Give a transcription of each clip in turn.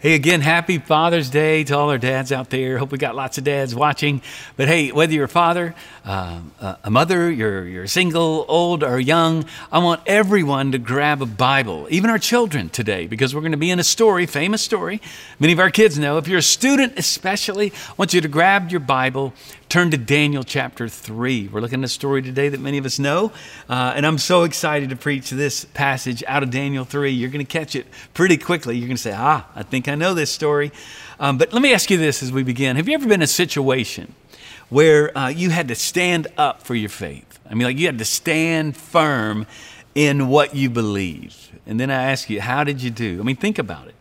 Hey, again, happy Father's Day to all our dads out there. Hope we got lots of dads watching. But hey, whether you're a father, uh, a mother, you're, you're single, old, or young, I want everyone to grab a Bible, even our children today, because we're going to be in a story, famous story. Many of our kids know. If you're a student, especially, I want you to grab your Bible, turn to Daniel chapter 3. We're looking at a story today that many of us know. Uh, and I'm so excited to preach this passage out of Daniel 3. You're going to catch it pretty quickly. You're going to say, ah, I think I know this story. Um, but let me ask you this as we begin Have you ever been in a situation where uh, you had to stand up for your faith? I mean, like you had to stand firm in what you believe. And then I ask you, how did you do? I mean, think about it.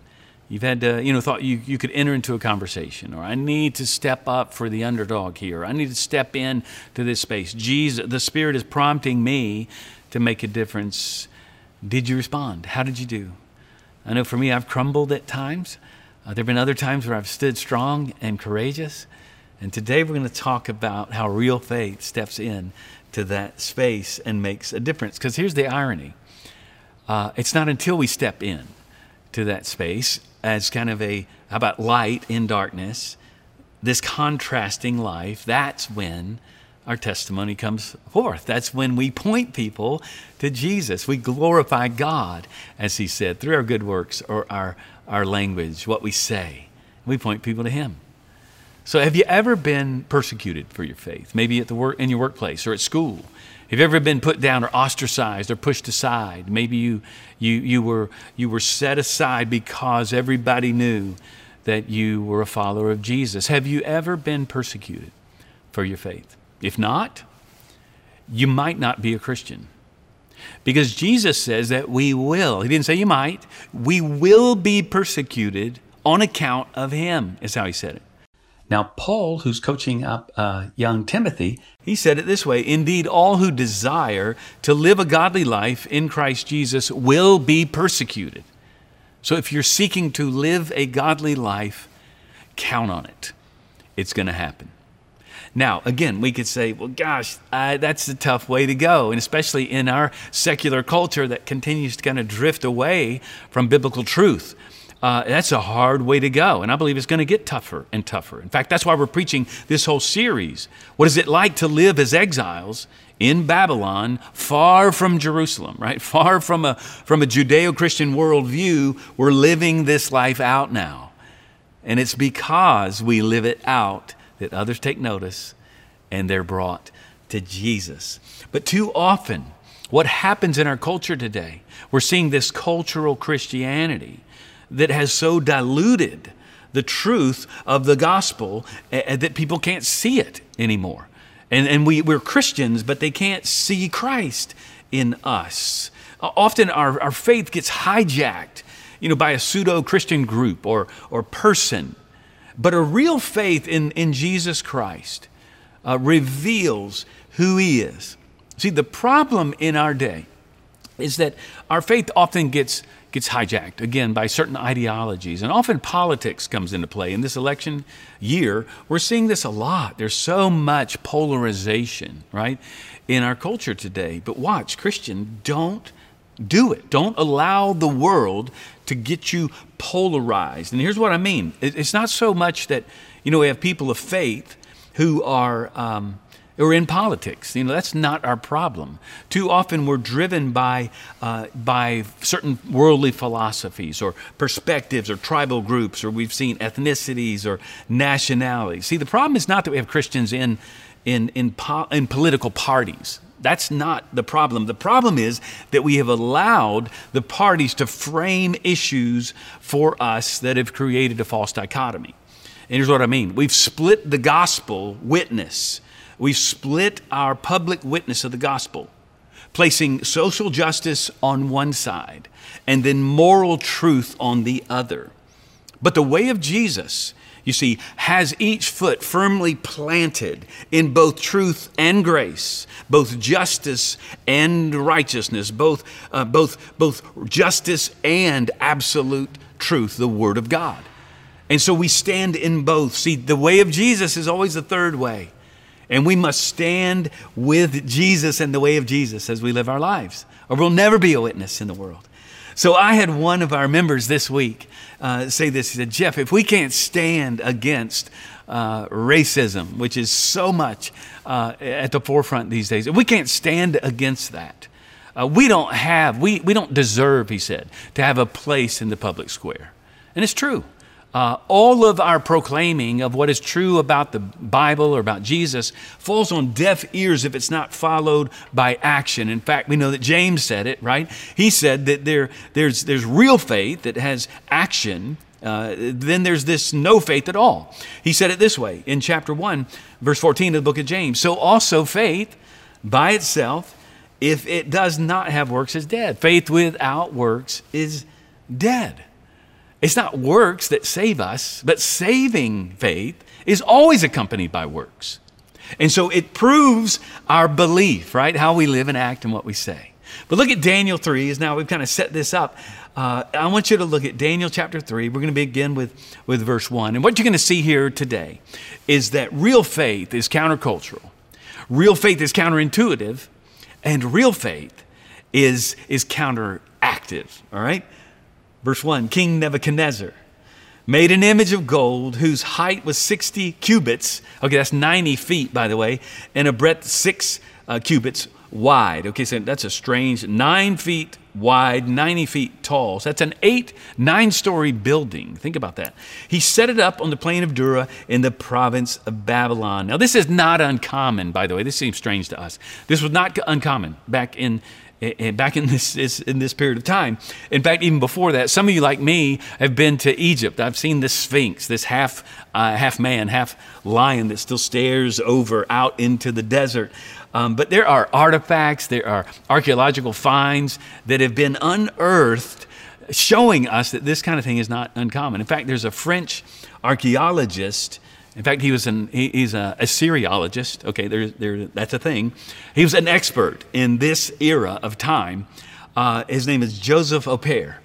You've had to, you know, thought you, you could enter into a conversation, or I need to step up for the underdog here. I need to step in to this space. Jesus, the Spirit is prompting me to make a difference. Did you respond? How did you do? I know for me, I've crumbled at times. Uh, there have been other times where I've stood strong and courageous. And today we're going to talk about how real faith steps in to that space and makes a difference. Because here's the irony uh, it's not until we step in to that space as kind of a, how about light in darkness, this contrasting life, that's when our testimony comes forth. That's when we point people to Jesus. We glorify God, as he said, through our good works or our, our language, what we say. We point people to him. So, have you ever been persecuted for your faith? Maybe at the work, in your workplace or at school. Have you ever been put down or ostracized or pushed aside? Maybe you, you, you, were, you were set aside because everybody knew that you were a follower of Jesus. Have you ever been persecuted for your faith? If not, you might not be a Christian. Because Jesus says that we will, he didn't say you might, we will be persecuted on account of him, is how he said it. Now, Paul, who's coaching up uh, young Timothy, he said it this way Indeed, all who desire to live a godly life in Christ Jesus will be persecuted. So if you're seeking to live a godly life, count on it. It's going to happen. Now, again, we could say, well, gosh, uh, that's a tough way to go. And especially in our secular culture that continues to kind of drift away from biblical truth. Uh, that's a hard way to go. And I believe it's going to get tougher and tougher. In fact, that's why we're preaching this whole series. What is it like to live as exiles in Babylon, far from Jerusalem, right? Far from a, from a Judeo Christian worldview. We're living this life out now. And it's because we live it out that others take notice and they're brought to Jesus. But too often, what happens in our culture today, we're seeing this cultural Christianity that has so diluted the truth of the gospel uh, that people can't see it anymore. And, and we, we're Christians, but they can't see Christ in us. Often our, our faith gets hijacked you know, by a pseudo Christian group or, or person but a real faith in, in Jesus Christ uh, reveals who He is. See, the problem in our day is that our faith often gets gets hijacked again by certain ideologies. And often politics comes into play. In this election year we're seeing this a lot. There's so much polarization right in our culture today. But watch christian don't do it. Don't allow the world to get you polarized. And here's what I mean. It's not so much that, you know, we have people of faith who are. Um, are in politics. You know, that's not our problem. Too often we're driven by, uh, by certain worldly philosophies or perspectives or tribal groups, or we've seen ethnicities or nationalities. See, the problem is not that we have Christians in, in, in, po- in political parties. That's not the problem. The problem is that we have allowed the parties to frame issues for us that have created a false dichotomy. And here's what I mean we've split the gospel witness, we've split our public witness of the gospel, placing social justice on one side and then moral truth on the other. But the way of Jesus you see, has each foot firmly planted in both truth and grace, both justice and righteousness, both, uh, both, both justice and absolute truth, the Word of God. And so we stand in both. See, the way of Jesus is always the third way. And we must stand with Jesus and the way of Jesus as we live our lives, or we'll never be a witness in the world. So I had one of our members this week uh, say this. He said, Jeff, if we can't stand against uh, racism, which is so much uh, at the forefront these days, if we can't stand against that, uh, we don't have, we, we don't deserve, he said, to have a place in the public square. And it's true. Uh, all of our proclaiming of what is true about the Bible or about Jesus falls on deaf ears if it's not followed by action. In fact, we know that James said it, right? He said that there, there's, there's real faith that has action. Uh, then there's this no faith at all. He said it this way in chapter 1, verse 14 of the book of James. So also faith by itself, if it does not have works, is dead. Faith without works is dead. It's not works that save us, but saving faith is always accompanied by works. And so it proves our belief, right? How we live and act and what we say. But look at Daniel 3, as now we've kind of set this up. Uh, I want you to look at Daniel chapter 3. We're going to begin with, with verse 1. And what you're going to see here today is that real faith is countercultural, real faith is counterintuitive, and real faith is, is counteractive, all right? Verse 1 King Nebuchadnezzar made an image of gold whose height was 60 cubits. Okay, that's 90 feet, by the way, and a breadth six uh, cubits wide. Okay, so that's a strange nine feet wide, 90 feet tall. So that's an eight, nine story building. Think about that. He set it up on the plain of Dura in the province of Babylon. Now, this is not uncommon, by the way. This seems strange to us. This was not uncommon back in back in this, in this period of time. In fact, even before that, some of you like me have been to Egypt. I've seen the Sphinx, this half uh, half man, half lion that still stares over out into the desert. Um, but there are artifacts, there are archaeological finds that have been unearthed showing us that this kind of thing is not uncommon. In fact, there's a French archaeologist in fact, he was an, he, he's a Assyriologist. Okay, there, there, that's a thing. He was an expert in this era of time. Uh, his name is Joseph Oppert.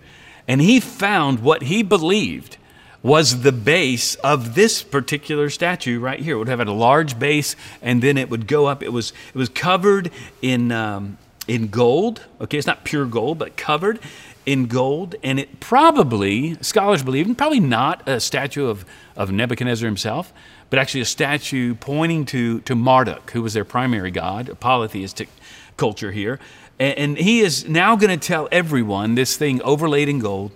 And he found what he believed was the base of this particular statue right here. It would have had a large base, and then it would go up. It was, it was covered in, um, in gold. Okay, it's not pure gold, but covered in gold. And it probably, scholars believe, and probably not a statue of of Nebuchadnezzar himself, but actually a statue pointing to, to Marduk, who was their primary god, a polytheistic culture here. And, and he is now going to tell everyone this thing overlaid in gold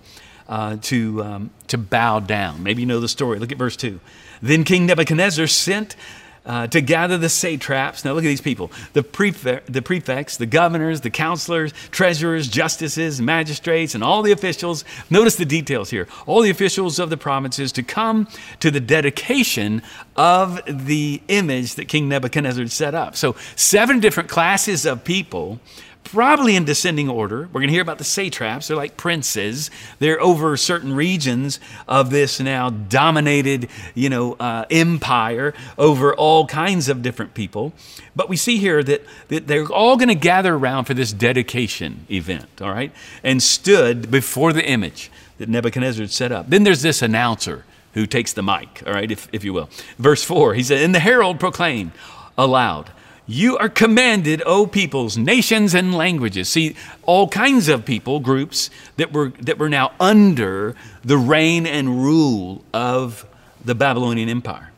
uh, to, um, to bow down. Maybe you know the story. Look at verse 2. Then King Nebuchadnezzar sent uh, to gather the satraps. Now, look at these people the, prefe- the prefects, the governors, the counselors, treasurers, justices, magistrates, and all the officials. Notice the details here. All the officials of the provinces to come to the dedication of the image that King Nebuchadnezzar set up. So, seven different classes of people probably in descending order. We're going to hear about the satraps. They're like princes. They're over certain regions of this now dominated, you know, uh, empire over all kinds of different people. But we see here that, that they're all going to gather around for this dedication event, all right, and stood before the image that Nebuchadnezzar had set up. Then there's this announcer who takes the mic, all right, if, if you will. Verse 4, he said, And the herald proclaimed aloud, you are commanded, O peoples, nations, and languages. See, all kinds of people, groups that were, that were now under the reign and rule of the Babylonian Empire.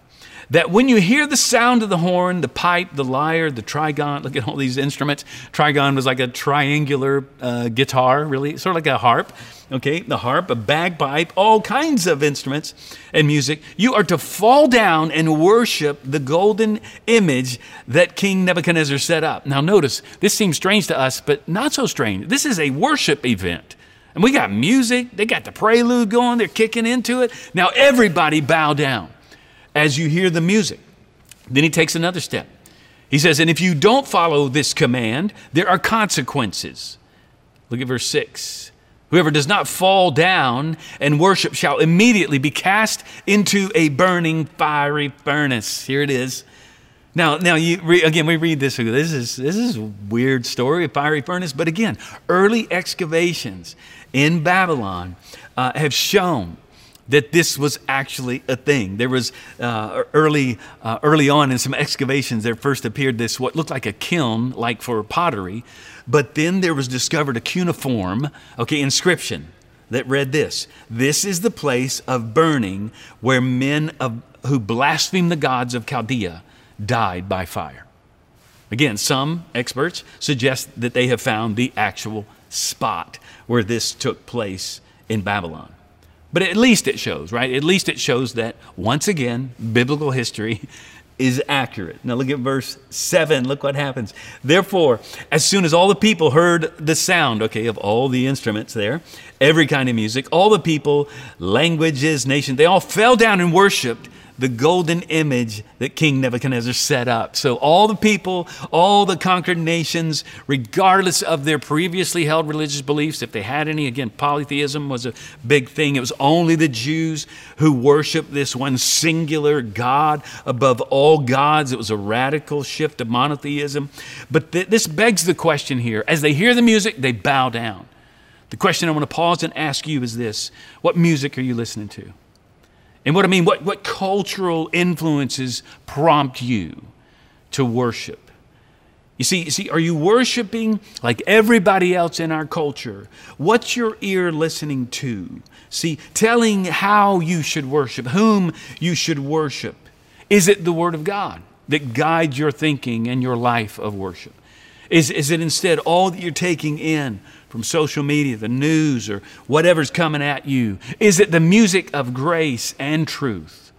That when you hear the sound of the horn, the pipe, the lyre, the trigon, look at all these instruments. Trigon was like a triangular uh, guitar, really, sort of like a harp okay, the harp, a bagpipe, all kinds of instruments and music, you are to fall down and worship the golden image that King Nebuchadnezzar set up. Now, notice, this seems strange to us, but not so strange. This is a worship event. And we got music, they got the prelude going, they're kicking into it. Now, everybody bow down as you hear the music. Then he takes another step. He says, And if you don't follow this command, there are consequences. Look at verse 6. Whoever does not fall down and worship shall immediately be cast into a burning fiery furnace. Here it is. Now, now you re, again, we read this. This is this is a weird story, a fiery furnace. But again, early excavations in Babylon uh, have shown that this was actually a thing. There was uh, early, uh, early on in some excavations, there first appeared this what looked like a kiln, like for pottery, but then there was discovered a cuneiform, okay, inscription that read this: "This is the place of burning where men of, who blaspheme the gods of Chaldea died by fire." Again, some experts suggest that they have found the actual spot where this took place in Babylon. But at least it shows, right? At least it shows that, once again, biblical history is accurate. Now look at verse 7. Look what happens. Therefore, as soon as all the people heard the sound, okay, of all the instruments there, every kind of music, all the people, languages, nations, they all fell down and worshiped the golden image that King Nebuchadnezzar set up. So, all the people, all the conquered nations, regardless of their previously held religious beliefs, if they had any, again, polytheism was a big thing. It was only the Jews who worshiped this one singular God above all gods. It was a radical shift of monotheism. But th- this begs the question here as they hear the music, they bow down. The question I want to pause and ask you is this What music are you listening to? And what I mean, what, what cultural influences prompt you to worship? You see, you see, are you worshiping like everybody else in our culture? What's your ear listening to? See, telling how you should worship, whom you should worship. Is it the Word of God that guides your thinking and your life of worship? Is, is it instead all that you're taking in from social media, the news, or whatever's coming at you? Is it the music of grace and truth?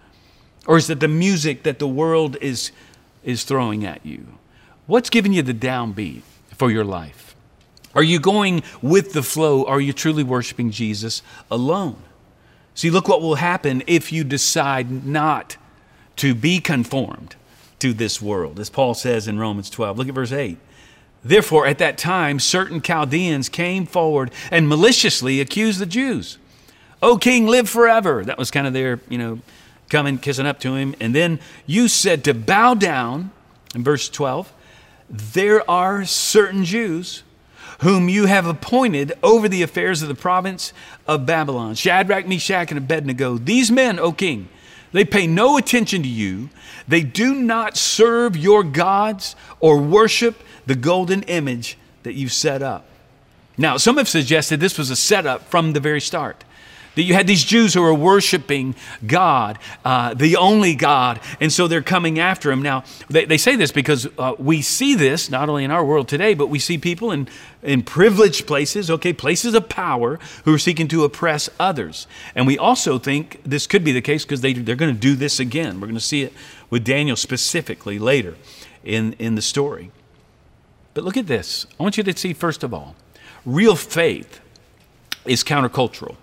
Or is it the music that the world is, is throwing at you? What's giving you the downbeat for your life? Are you going with the flow? Are you truly worshiping Jesus alone? See, look what will happen if you decide not to be conformed to this world. As Paul says in Romans 12. Look at verse 8. Therefore, at that time, certain Chaldeans came forward and maliciously accused the Jews. O king, live forever. That was kind of their, you know, coming, kissing up to him. And then you said to bow down, in verse 12, there are certain Jews whom you have appointed over the affairs of the province of Babylon Shadrach, Meshach, and Abednego. These men, O king, they pay no attention to you. They do not serve your gods or worship the golden image that you've set up. Now, some have suggested this was a setup from the very start. That you had these Jews who were worshiping God, uh, the only God, and so they're coming after him. Now, they, they say this because uh, we see this not only in our world today, but we see people in, in privileged places, okay, places of power, who are seeking to oppress others. And we also think this could be the case because they, they're going to do this again. We're going to see it with Daniel specifically later in, in the story. But look at this. I want you to see, first of all, real faith is countercultural.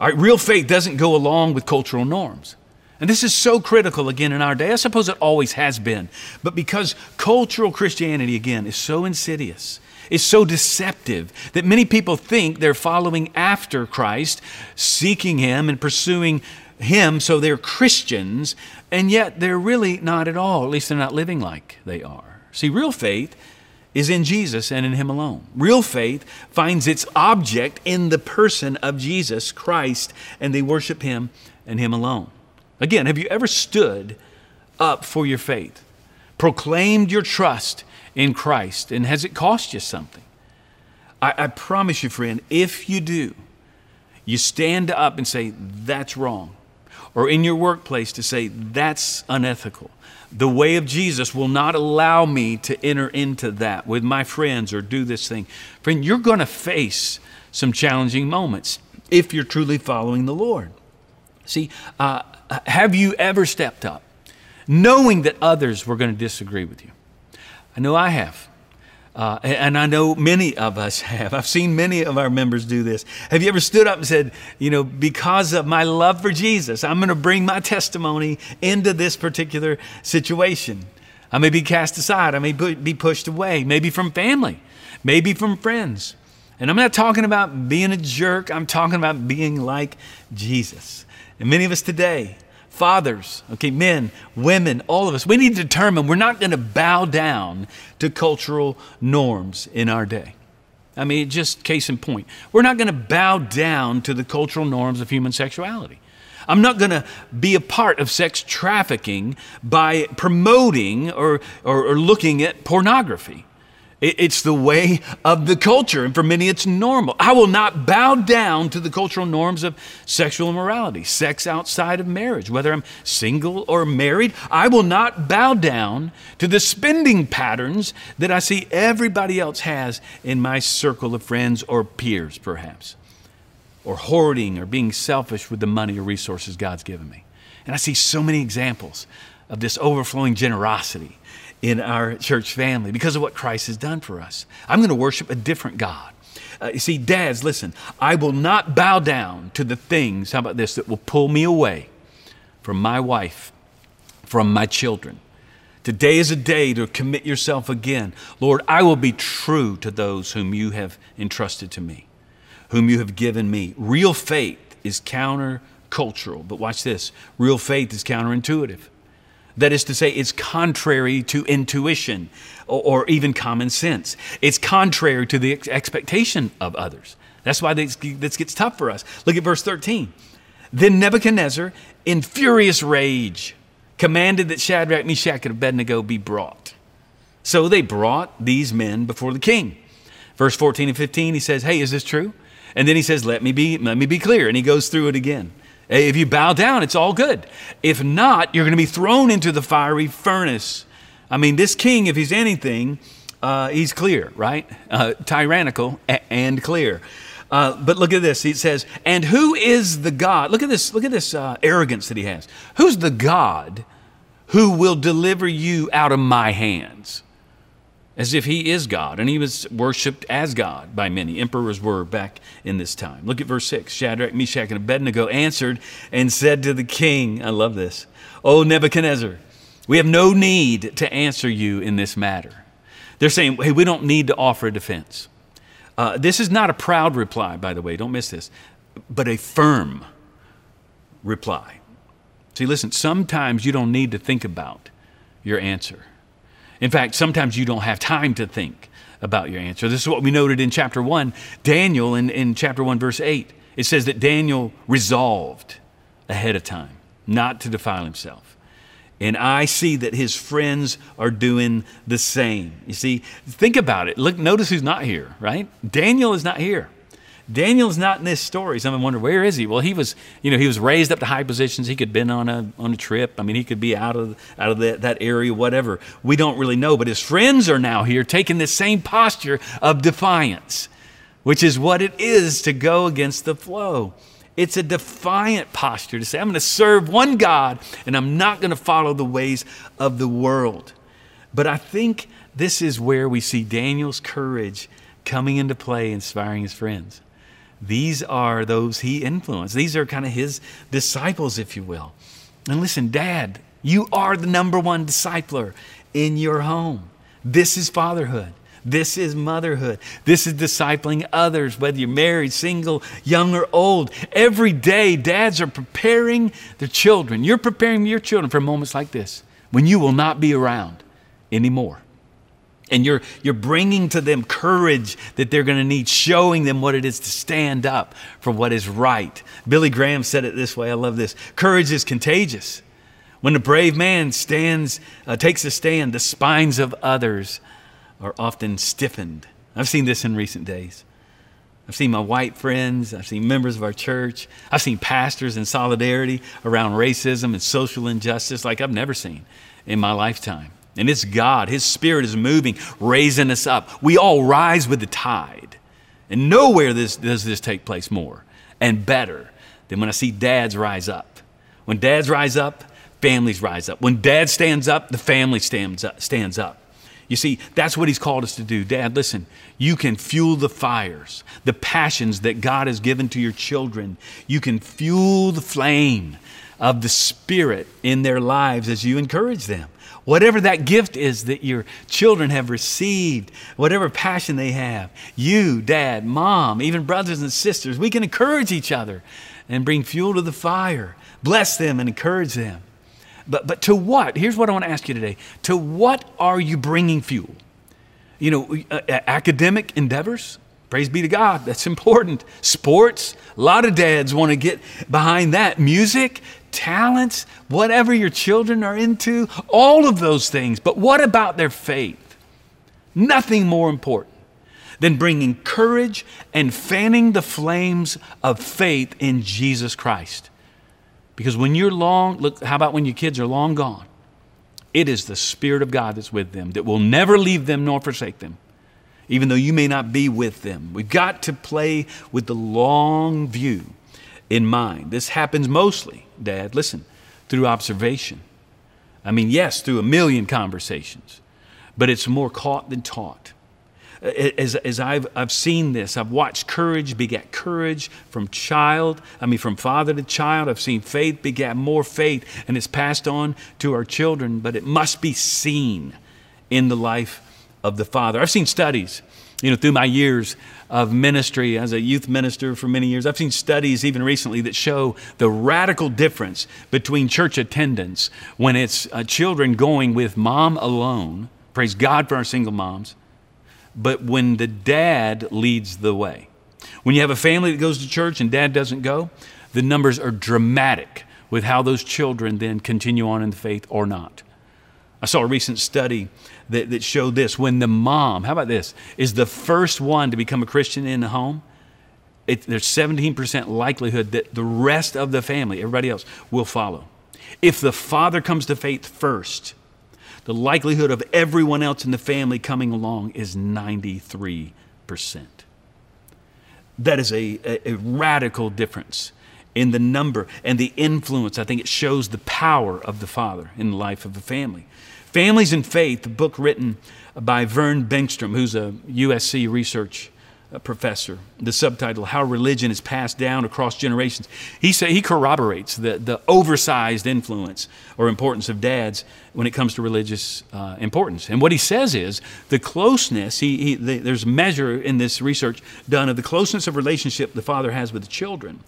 All right, real faith doesn't go along with cultural norms. And this is so critical again in our day. I suppose it always has been. But because cultural Christianity, again, is so insidious, is so deceptive that many people think they're following after Christ, seeking Him and pursuing Him, so they're Christians, and yet they're really not at all. At least they're not living like they are. See, real faith is in Jesus and in Him alone. Real faith finds its object in the person of Jesus Christ, and they worship Him and Him alone. Again, have you ever stood up for your faith, proclaimed your trust in Christ, and has it cost you something? I, I promise you, friend, if you do, you stand up and say, That's wrong. Or in your workplace to say, That's unethical the way of Jesus will not allow me to enter into that with my friends or do this thing. Friend, you're going to face some challenging moments if you're truly following the Lord. See, uh, have you ever stepped up knowing that others were going to disagree with you? I know I have. Uh, and I know many of us have. I've seen many of our members do this. Have you ever stood up and said, you know, because of my love for Jesus, I'm going to bring my testimony into this particular situation? I may be cast aside. I may be pushed away, maybe from family, maybe from friends. And I'm not talking about being a jerk, I'm talking about being like Jesus. And many of us today, fathers, okay, men, women, all of us, we need to determine we're not going to bow down to cultural norms in our day. I mean, just case in point. We're not going to bow down to the cultural norms of human sexuality. I'm not going to be a part of sex trafficking by promoting or, or, or looking at pornography. It's the way of the culture, and for many it's normal. I will not bow down to the cultural norms of sexual immorality, sex outside of marriage, whether I'm single or married. I will not bow down to the spending patterns that I see everybody else has in my circle of friends or peers, perhaps, or hoarding or being selfish with the money or resources God's given me. And I see so many examples of this overflowing generosity in our church family because of what Christ has done for us. I'm going to worship a different God. Uh, you see, dads, listen, I will not bow down to the things, how about this, that will pull me away from my wife, from my children. Today is a day to commit yourself again. Lord, I will be true to those whom you have entrusted to me, whom you have given me. Real faith is countercultural, but watch this real faith is counterintuitive. That is to say, it's contrary to intuition or, or even common sense. It's contrary to the ex- expectation of others. That's why this, this gets tough for us. Look at verse 13. Then Nebuchadnezzar, in furious rage, commanded that Shadrach, Meshach, and Abednego be brought. So they brought these men before the king. Verse 14 and 15, he says, Hey, is this true? And then he says, Let me be, let me be clear. And he goes through it again. If you bow down, it's all good. If not, you're going to be thrown into the fiery furnace. I mean, this king, if he's anything, uh, he's clear, right? Uh, tyrannical and clear. Uh, but look at this. He says, "And who is the God?" Look at this. Look at this uh, arrogance that he has. Who's the God who will deliver you out of my hands? As if he is God, and he was worshiped as God by many. Emperors were back in this time. Look at verse 6. Shadrach, Meshach, and Abednego answered and said to the king, I love this, O Nebuchadnezzar, we have no need to answer you in this matter. They're saying, hey, we don't need to offer a defense. Uh, this is not a proud reply, by the way, don't miss this, but a firm reply. See, listen, sometimes you don't need to think about your answer. In fact, sometimes you don't have time to think about your answer. This is what we noted in chapter 1. Daniel, in, in chapter 1, verse 8, it says that Daniel resolved ahead of time not to defile himself. And I see that his friends are doing the same. You see, think about it. Look, notice who's not here, right? Daniel is not here. Daniel's not in this story. Some wonder where is he? Well, he was, you know, he was raised up to high positions. He could have been on a on a trip. I mean, he could be out of out of that, that area, whatever. We don't really know. But his friends are now here, taking this same posture of defiance, which is what it is to go against the flow. It's a defiant posture to say, I'm going to serve one God and I'm not going to follow the ways of the world. But I think this is where we see Daniel's courage coming into play, inspiring his friends. These are those he influenced. These are kind of his disciples, if you will. And listen, Dad, you are the number one discipler in your home. This is fatherhood. This is motherhood. This is discipling others, whether you're married, single, young, or old. Every day, dads are preparing their children. You're preparing your children for moments like this when you will not be around anymore. And you're, you're bringing to them courage that they're going to need, showing them what it is to stand up for what is right. Billy Graham said it this way I love this courage is contagious. When a brave man stands, uh, takes a stand, the spines of others are often stiffened. I've seen this in recent days. I've seen my white friends, I've seen members of our church, I've seen pastors in solidarity around racism and social injustice like I've never seen in my lifetime. And it's God. His Spirit is moving, raising us up. We all rise with the tide. And nowhere this, does this take place more and better than when I see dads rise up. When dads rise up, families rise up. When dad stands up, the family stands up. Stands up. You see, that's what he's called us to do. Dad, listen, you can fuel the fires, the passions that God has given to your children. You can fuel the flame of the Spirit in their lives as you encourage them. Whatever that gift is that your children have received, whatever passion they have, you, dad, mom, even brothers and sisters, we can encourage each other and bring fuel to the fire. Bless them and encourage them. But, but to what? Here's what I want to ask you today. To what are you bringing fuel? You know, uh, academic endeavors? Praise be to God. That's important. Sports, a lot of dads want to get behind that. Music, talents, whatever your children are into, all of those things. But what about their faith? Nothing more important than bringing courage and fanning the flames of faith in Jesus Christ. Because when you're long, look, how about when your kids are long gone? It is the Spirit of God that's with them that will never leave them nor forsake them, even though you may not be with them. We've got to play with the long view in mind. This happens mostly, Dad, listen, through observation. I mean, yes, through a million conversations, but it's more caught than taught as, as I've, I've seen this, I've watched courage beget courage from child, I mean, from father to child. I've seen faith beget more faith, and it's passed on to our children, but it must be seen in the life of the father. I've seen studies, you know, through my years of ministry as a youth minister for many years. I've seen studies even recently that show the radical difference between church attendance when it's uh, children going with mom alone. Praise God for our single moms but when the dad leads the way. When you have a family that goes to church and dad doesn't go, the numbers are dramatic with how those children then continue on in the faith or not. I saw a recent study that, that showed this. When the mom, how about this, is the first one to become a Christian in the home, it, there's 17% likelihood that the rest of the family, everybody else, will follow. If the father comes to faith first, the likelihood of everyone else in the family coming along is 93%. That is a, a, a radical difference in the number and the influence. I think it shows the power of the Father in the life of the family. Families and Faith, the book written by Vern Bengtson, who's a USC research professor. The subtitle, How Religion is Passed Down Across Generations. He, say, he corroborates the, the oversized influence or importance of dads when it comes to religious uh, importance. And what he says is the closeness, he, he, the, there's measure in this research done of the closeness of relationship the father has with the children.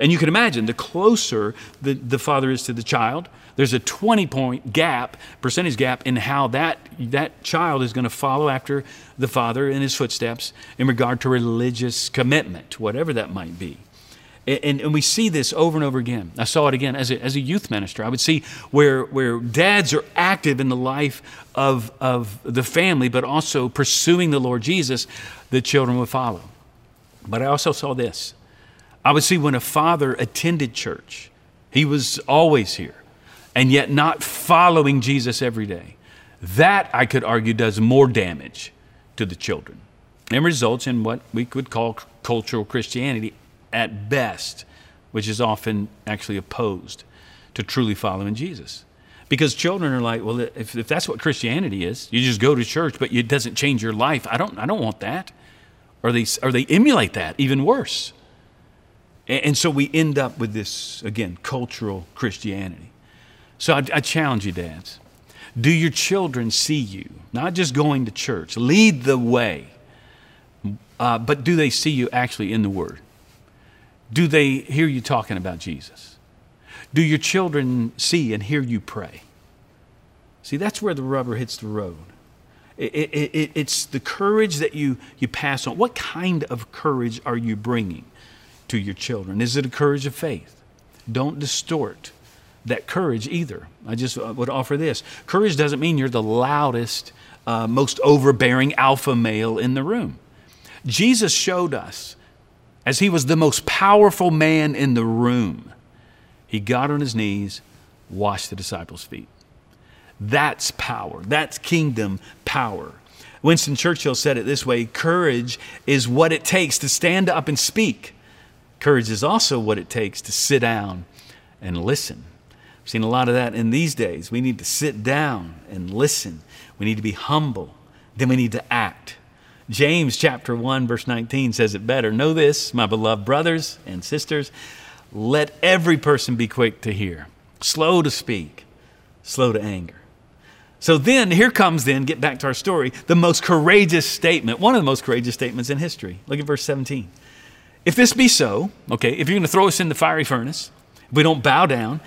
And you can imagine the closer the, the father is to the child, there's a 20 point gap, percentage gap, in how that, that child is going to follow after the father in his footsteps in regard to religious commitment, whatever that might be. And, and, we see this over and over again. I saw it again as a, as a youth minister. I would see where, where dads are active in the life of, of the family, but also pursuing the Lord Jesus, the children would follow. But I also saw this I would see when a father attended church, he was always here, and yet not following Jesus every day. That, I could argue, does more damage to the children and results in what we could call cultural Christianity at best, which is often actually opposed to truly following Jesus. Because children are like, well, if, if that's what Christianity is, you just go to church, but it doesn't change your life. I don't, I don't want that. Or they, or they emulate that, even worse. And so we end up with this, again, cultural Christianity. So I, I, challenge you, dads. Do your children see you, not just going to church? Lead the way. Uh, but do they see you actually in the Word? Do they hear you talking about Jesus? Do your children see and hear you pray? See, that's where the rubber hits the road. It, it, it, it's the courage that you, you pass on. What kind of courage are you bringing? To your children? Is it a courage of faith? Don't distort that courage either. I just uh, would offer this courage doesn't mean you're the loudest, uh, most overbearing alpha male in the room. Jesus showed us, as he was the most powerful man in the room, he got on his knees, washed the disciples' feet. That's power. That's kingdom power. Winston Churchill said it this way courage is what it takes to stand up and speak Courage is also what it takes to sit down and listen. I've seen a lot of that in these days. We need to sit down and listen. We need to be humble. Then we need to act. James chapter 1 verse 19 says it better. Know this, my beloved brothers and sisters, let every person be quick to hear, slow to speak, slow to anger. So then here comes then get back to our story, the most courageous statement, one of the most courageous statements in history. Look at verse 17. If this be so, okay, if you're going to throw us in the fiery furnace, if we don't bow down,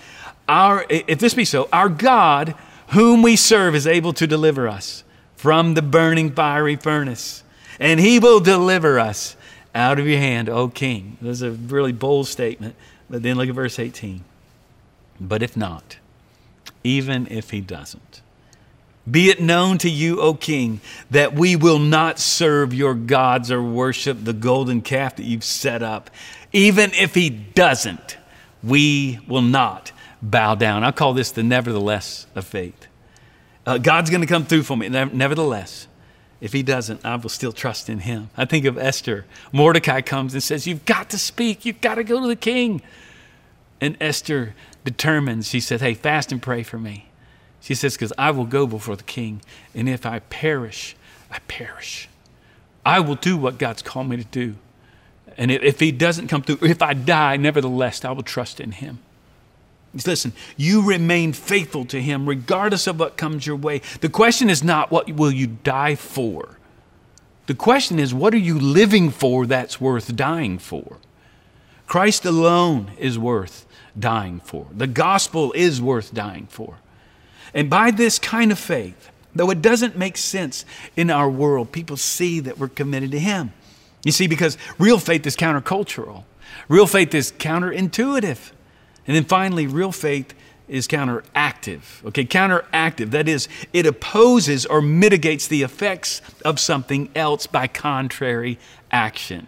our, if this be so, our God, whom we serve, is able to deliver us from the burning fiery furnace and he will deliver us out of your hand, O king. This is a really bold statement. But then look at verse 18. But if not, even if he doesn't, be it known to you, O king, that we will not serve your gods or worship the golden calf that you've set up. Even if he doesn't, we will not bow down. I call this the nevertheless of faith. Uh, God's going to come through for me. Nevertheless, if he doesn't, I will still trust in him. I think of Esther. Mordecai comes and says, You've got to speak. You've got to go to the king. And Esther determines, she said, Hey, fast and pray for me. She says, Because I will go before the king, and if I perish, I perish. I will do what God's called me to do. And if he doesn't come through, if I die, nevertheless, I will trust in him. Listen, you remain faithful to him regardless of what comes your way. The question is not what will you die for? The question is what are you living for that's worth dying for? Christ alone is worth dying for. The gospel is worth dying for. And by this kind of faith, though it doesn't make sense in our world, people see that we're committed to Him. You see, because real faith is countercultural, real faith is counterintuitive. And then finally, real faith is counteractive. Okay, counteractive. That is, it opposes or mitigates the effects of something else by contrary action.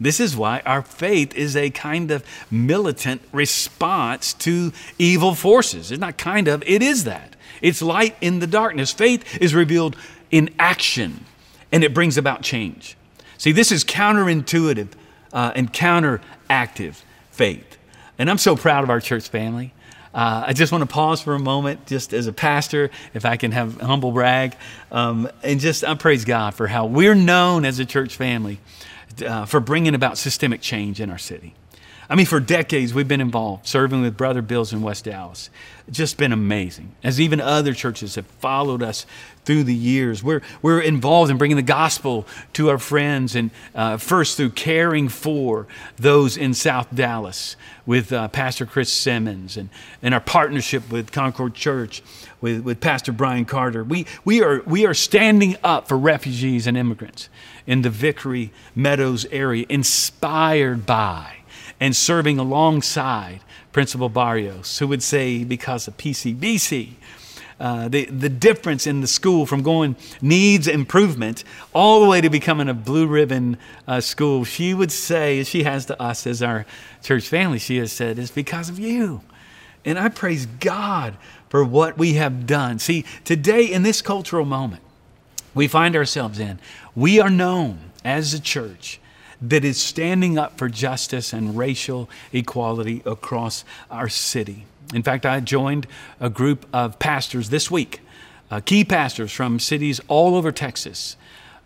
This is why our faith is a kind of militant response to evil forces. It's not kind of, it is that. It's light in the darkness. Faith is revealed in action, and it brings about change. See, this is counterintuitive uh, and counteractive faith. And I'm so proud of our church family. Uh, I just want to pause for a moment, just as a pastor, if I can have humble brag, um, and just I praise God for how we're known as a church family uh, for bringing about systemic change in our city. I mean, for decades, we've been involved serving with Brother Bill's in West Dallas. Just been amazing. As even other churches have followed us through the years, we're, we're involved in bringing the gospel to our friends, and uh, first through caring for those in South Dallas with uh, Pastor Chris Simmons and, and our partnership with Concord Church with, with Pastor Bryan Carter. We, we, are, we are standing up for refugees and immigrants in the Vickery Meadows area, inspired by and serving alongside Principal Barrios, who would say, because of PCBC, uh, the, the difference in the school from going needs improvement all the way to becoming a blue ribbon uh, school, she would say, as she has to us as our church family, she has said, is because of you. And I praise God for what we have done. See, today in this cultural moment we find ourselves in, we are known as a church that is standing up for justice and racial equality across our city. In fact, I joined a group of pastors this week, uh, key pastors from cities all over Texas,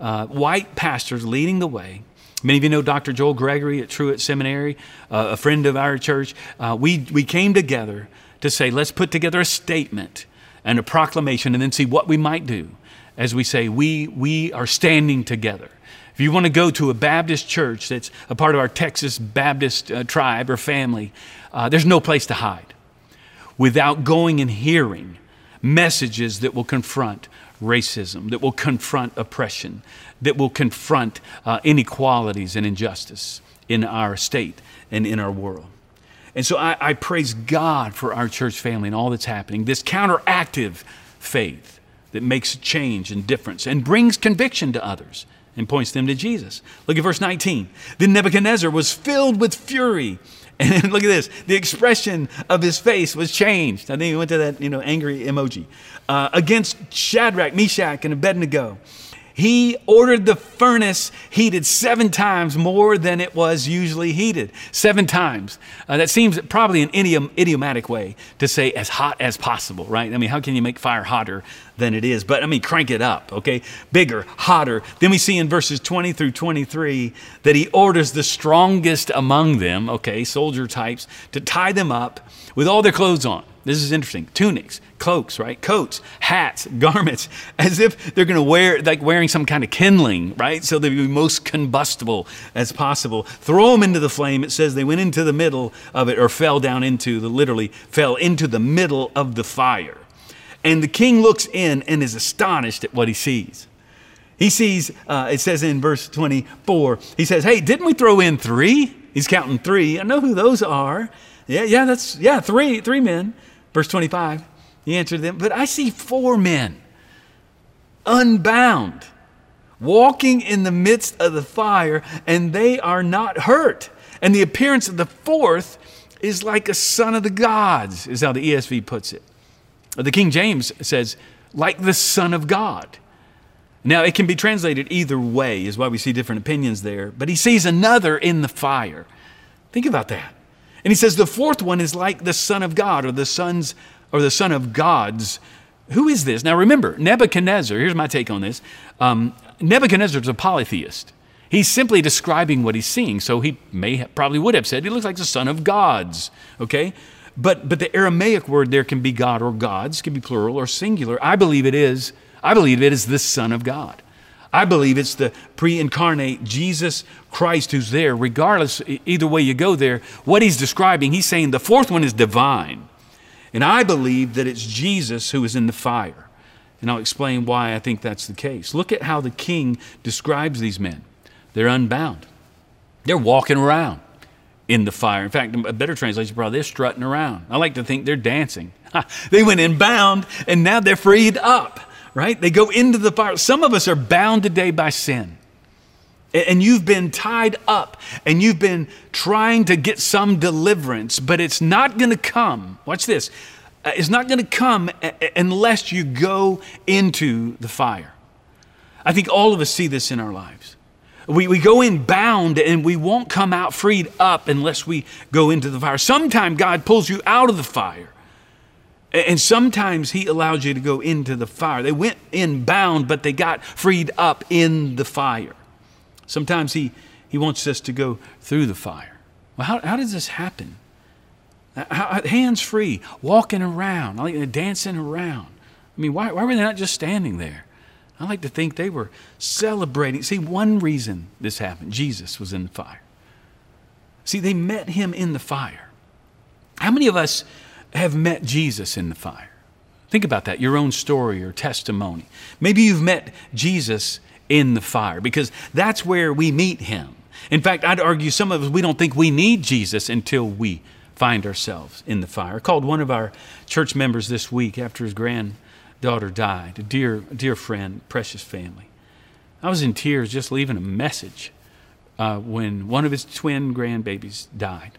uh, white pastors leading the way. Many of you know Dr. Joel Gregory at Truett Seminary, uh, a friend of our church. Uh, we, we came together to say, let's put together a statement and a proclamation and then see what we might do as we say, we, we are standing together. If you want to go to a Baptist church that's a part of our Texas Baptist uh, tribe or family, uh, there's no place to hide without going and hearing messages that will confront racism, that will confront oppression, that will confront uh, inequalities and injustice in our state and in our world. And so I, I praise God for our church family and all that's happening, this counteractive faith that makes change and difference and brings conviction to others and points them to Jesus. Look at verse 19. Then Nebuchadnezzar was filled with fury. And look at this. The expression of his face was changed. I think he went to that, you know, angry emoji. Uh, against Shadrach, Meshach, and Abednego he ordered the furnace heated seven times more than it was usually heated. Seven times. Uh, that seems probably an idiom, idiomatic way to say as hot as possible, right? I mean, how can you make fire hotter than it is? But I mean, crank it up, okay? Bigger, hotter. Then we see in verses 20 through 23 that he orders the strongest among them, okay, soldier types, to tie them up with all their clothes on. This is interesting. Tunics, cloaks, right? Coats, hats, garments, as if they're going to wear, like wearing some kind of kindling, right? So they'd be most combustible as possible. Throw them into the flame. It says they went into the middle of it or fell down into, the literally fell into the middle of the fire. And the king looks in and is astonished at what he sees. He sees, uh, it says in verse 24, he says, Hey, didn't we throw in three? He's counting three. I know who those are. Yeah, yeah, that's, yeah, three, three men. Verse 25, he answered them, But I see four men unbound, walking in the midst of the fire, and they are not hurt. And the appearance of the fourth is like a son of the gods, is how the ESV puts it. The King James says, like the Son of God. Now, it can be translated either way, is why we see different opinions there. But he sees another in the fire. Think about that. And he says the fourth one is like the Son of God or the sons or the Son of Gods. Who is this? Now, remember, Nebuchadnezzar, here's my take on this. Um, Nebuchadnezzar is a polytheist. He's simply describing what he's seeing. So he may probably would have said he looks like the son of gods. Okay? But but the Aramaic word there can be God or gods, can be plural or singular. I believe it is. I believe it is the Son of God. I believe it's the pre-incarnate Jesus Christ who's there. Regardless, either way you go there, what he's describing, he's saying the fourth one is divine. And I believe that it's Jesus who is in the fire. And I'll explain why I think that's the case. Look at how the king describes these men. They're unbound. They're walking around in the fire. In fact, a better translation probably they're strutting around. I like to think they're dancing. they went in bound and now they're freed up, right? They go into the fire. Some of us are bound today by sin. And you've been tied up and you've been trying to get some deliverance, but it's not going to come. Watch this. Uh, it's not going to come unless you go into the fire. I think all of us see this in our lives. We, we go in bound and we won't come out freed up unless we go into the fire. Sometimes God pulls you out of the fire. And sometimes he allows you to go into the fire. They went in bound, but they got freed up in the fire. Sometimes he, he wants us to go through the fire. Well, how, how does this happen? Uh, how, uh, hands free, walking around, like uh, dancing around. I mean, why, why were they not just standing there? I like to think they were celebrating. See, one reason this happened Jesus was in the fire. See, they met him in the fire. How many of us have met Jesus in the fire? Think about that, your own story or testimony. Maybe you've met Jesus in the fire because that's where we meet him. In fact, I'd argue some of us, we don't think we need Jesus until we find ourselves in the fire. I called one of our church members this week after his granddaughter died, a dear, dear friend, precious family. I was in tears just leaving a message uh, when one of his twin grandbabies died,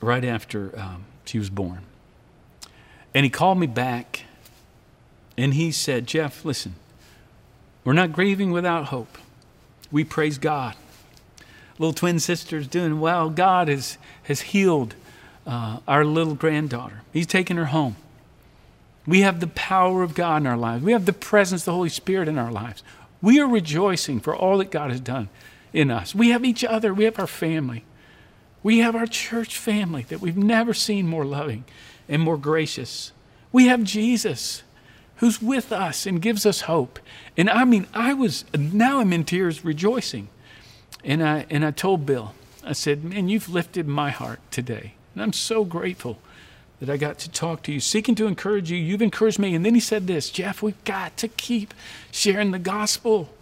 right after um, she was born. And he called me back and he said, Jeff, listen, we're not grieving without hope. We praise God. Little twin sister's doing well. God has, has healed uh, our little granddaughter. He's taken her home. We have the power of God in our lives. We have the presence of the Holy Spirit in our lives. We are rejoicing for all that God has done in us. We have each other. We have our family. We have our church family that we've never seen more loving and more gracious. We have Jesus who's with us and gives us hope. And I mean, I was, now I'm in tears rejoicing. And I, and I told Bill, I said, Man, you've lifted my heart today. And I'm so grateful that I got to talk to you, seeking to encourage you. You've encouraged me. And then he said this Jeff, we've got to keep sharing the gospel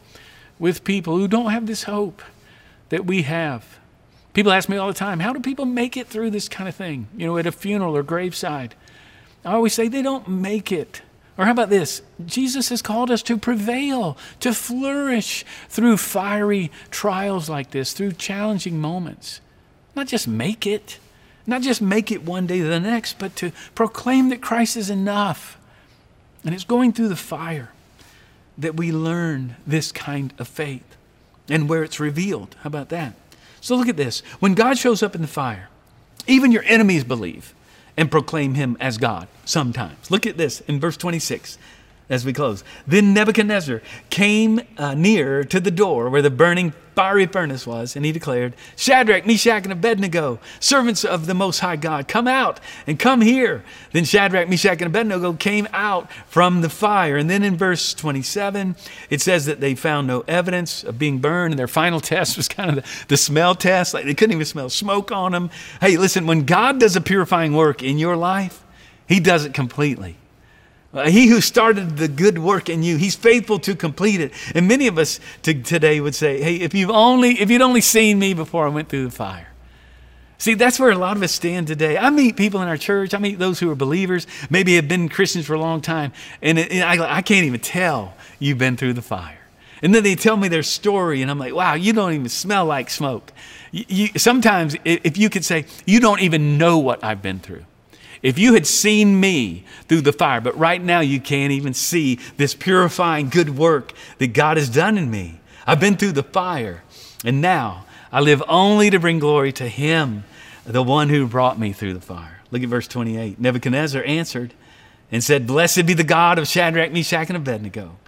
with people who don't have this hope that we have. People ask me all the time, how do people make it through this kind of thing? You know, at a funeral or graveside. I always say they don't make it. Or how about this? Jesus has called us to prevail, to flourish through fiery trials like this, through challenging moments. Not just make it. Not just make it one day to the next, but to proclaim that Christ is enough. And it's going through the fire that we learn this kind of faith and where it's revealed. How about that? So look at this. When God shows up in the fire, even your enemies believe and proclaim him as God sometimes. Look at this in verse 26 as we close. Then Nebuchadnezzar came uh, near to the door where the burning fiery furnace was, and he declared, Shadrach, Meshach, and Abednego, servants of the Most High God, come out and come here. Then Shadrach, Meshach, and Abednego came out from the fire. And then in verse 27, it says that they found no evidence of being burned, and their final test was kind of the, the smell test. Like they couldn't even smell smoke on them. Hey, listen, when God does a purifying work in your life, he does it completely Uh, he who started the good work in you, he's faithful to complete it. And many of us to, today would say, hey, if you've only, if you'd only seen me before I went through the fire. See, that's where a lot of us stand today. I meet people in our church, I meet those who are believers, maybe have been Christians for a long time, and, it, and I, I can't even tell you've been through the fire. And then they tell me their story, and I'm like, wow, you don't even smell like smoke. You, you, sometimes, if you could say, you don't even know what I've been through. If you had seen me through the fire, but right now you can't even see this purifying good work that God has done in me. I've been through the fire, and now I live only to bring glory to Him, the one who brought me through the fire. Look at verse 28. Nebuchadnezzar answered and said, Blessed be the God of Shadrach, Meshach, and Abednego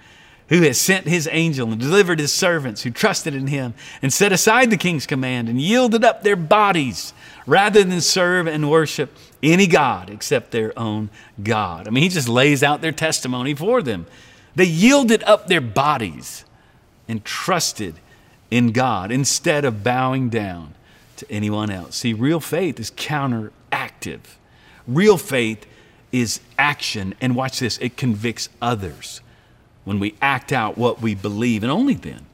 who has sent his angel and delivered his servants who trusted in him and set aside the king's command and yielded up their bodies rather than serve and worship any God except their own God. I mean, he just lays out their testimony for them. They yielded up their bodies and trusted in God instead of bowing down to anyone else. See, real faith is counteractive. Real faith is action, and watch this, it convicts others when we act out what we believe, and only then.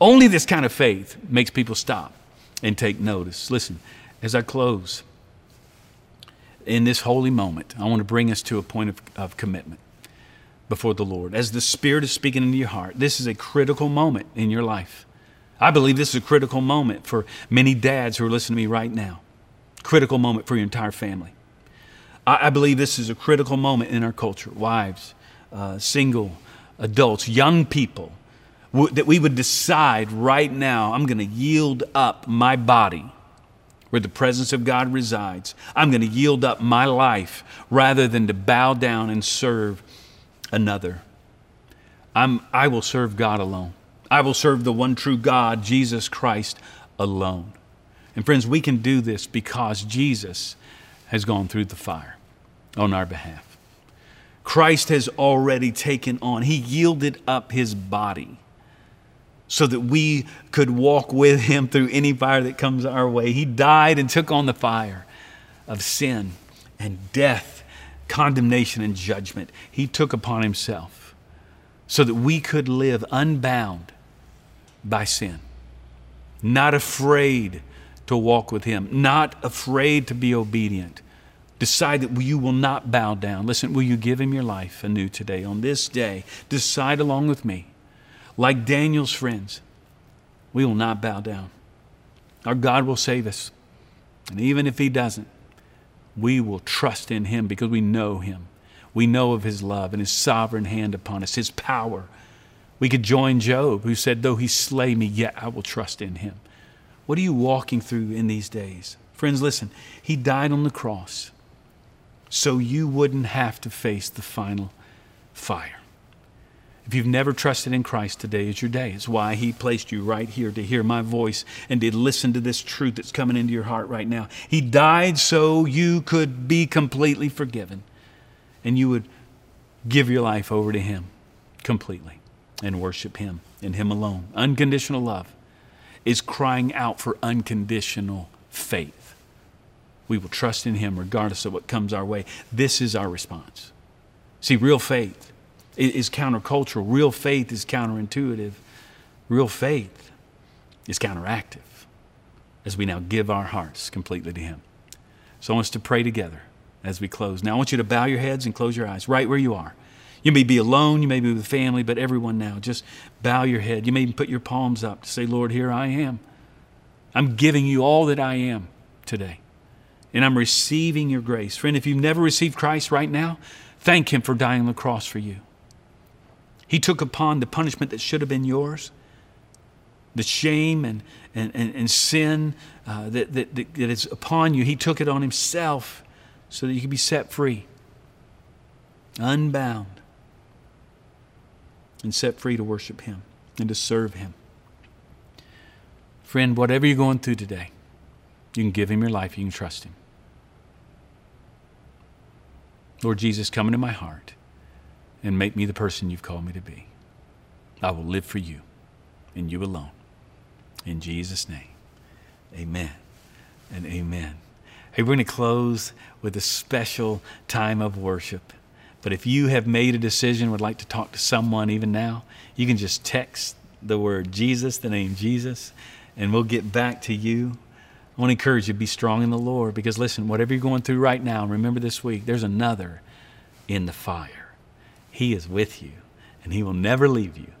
Only this kind of faith makes people stop and take notice. Listen, as I close, in this holy moment, I want to bring us to a point of, of commitment before the Lord. As the Spirit is speaking into your heart, this is a critical moment in your life. I believe this is a critical moment for many dads who are listening to me right now. Critical moment for your entire family. I, I believe this is a critical moment in our culture. Wives, uh, single, adults, young people, w- that we would decide right now I'm going to yield up my body where the presence of God resides. I'm going to yield up my life rather than to bow down and serve another. I'm, I will serve God alone. I will serve the one true God, Jesus Christ, alone. And friends, we can do this because Jesus has gone through the fire on our behalf. Christ has already taken on. He yielded up his body so that we could walk with him through any fire that comes our way. He died and took on the fire of sin and death, condemnation and judgment. He took upon himself so that we could live unbound by sin, not afraid to walk with him, not afraid to be obedient Decide that you will not bow down. Listen, will you give him your life anew today? On this day, decide along with me, like Daniel's friends, we will not bow down. Our God will save us. And even if he doesn't, we will trust in him because we know him. We know of his love and his sovereign hand upon us, his power. We could join Job, who said, Though he slay me, yet I will trust in him. What are you walking through in these days? Friends, listen, he died on the cross so you wouldn't have to face the final fire. If you've never trusted in Christ, today is your day. It's why He placed you right here to hear my voice and to listen to this truth that's coming into your heart right now. He died so you could be completely forgiven and you would give your life over to Him completely and worship Him and Him alone. Unconditional love is crying out for unconditional faith we will trust in Him regardless of what comes our way. This is our response. See, real faith is countercultural, real faith is counterintuitive, real faith is counteractive as we now give our hearts completely to Him. So I want us to pray together as we close. Now I want you to bow your heads and close your eyes right where you are. You may be alone, you may be with family, but everyone now, just bow your head. You may even put your palms up to say, Lord, here I am. I'm giving you all that I am today and I'm receiving your grace. Friend, if you've never received Christ right now, thank Him for dying on the cross for you. He took upon the punishment that should have been yours, the shame and, and, and, and sin uh, that, that, that is upon you. He took it on Himself so that you could be set free, unbound, and set free to worship Him and to serve Him. Friend, whatever you're going through today, you can give Him your life, you can trust Him. Lord Jesus, come into my heart and make me the person you've called me to be. I will live for you and you alone. In Jesus' name, amen and amen. Hey, we're going to close with a special time of worship But if you have made a decision, would like to talk to someone even now, you can just text the word Jesus, the name Jesus, and we'll get back to you. I want to encourage you to be strong in the Lord because listen, whatever you're going through right now, remember this week, there's another in the fire. He is with you, and He will never leave you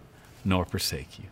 nor forsake you.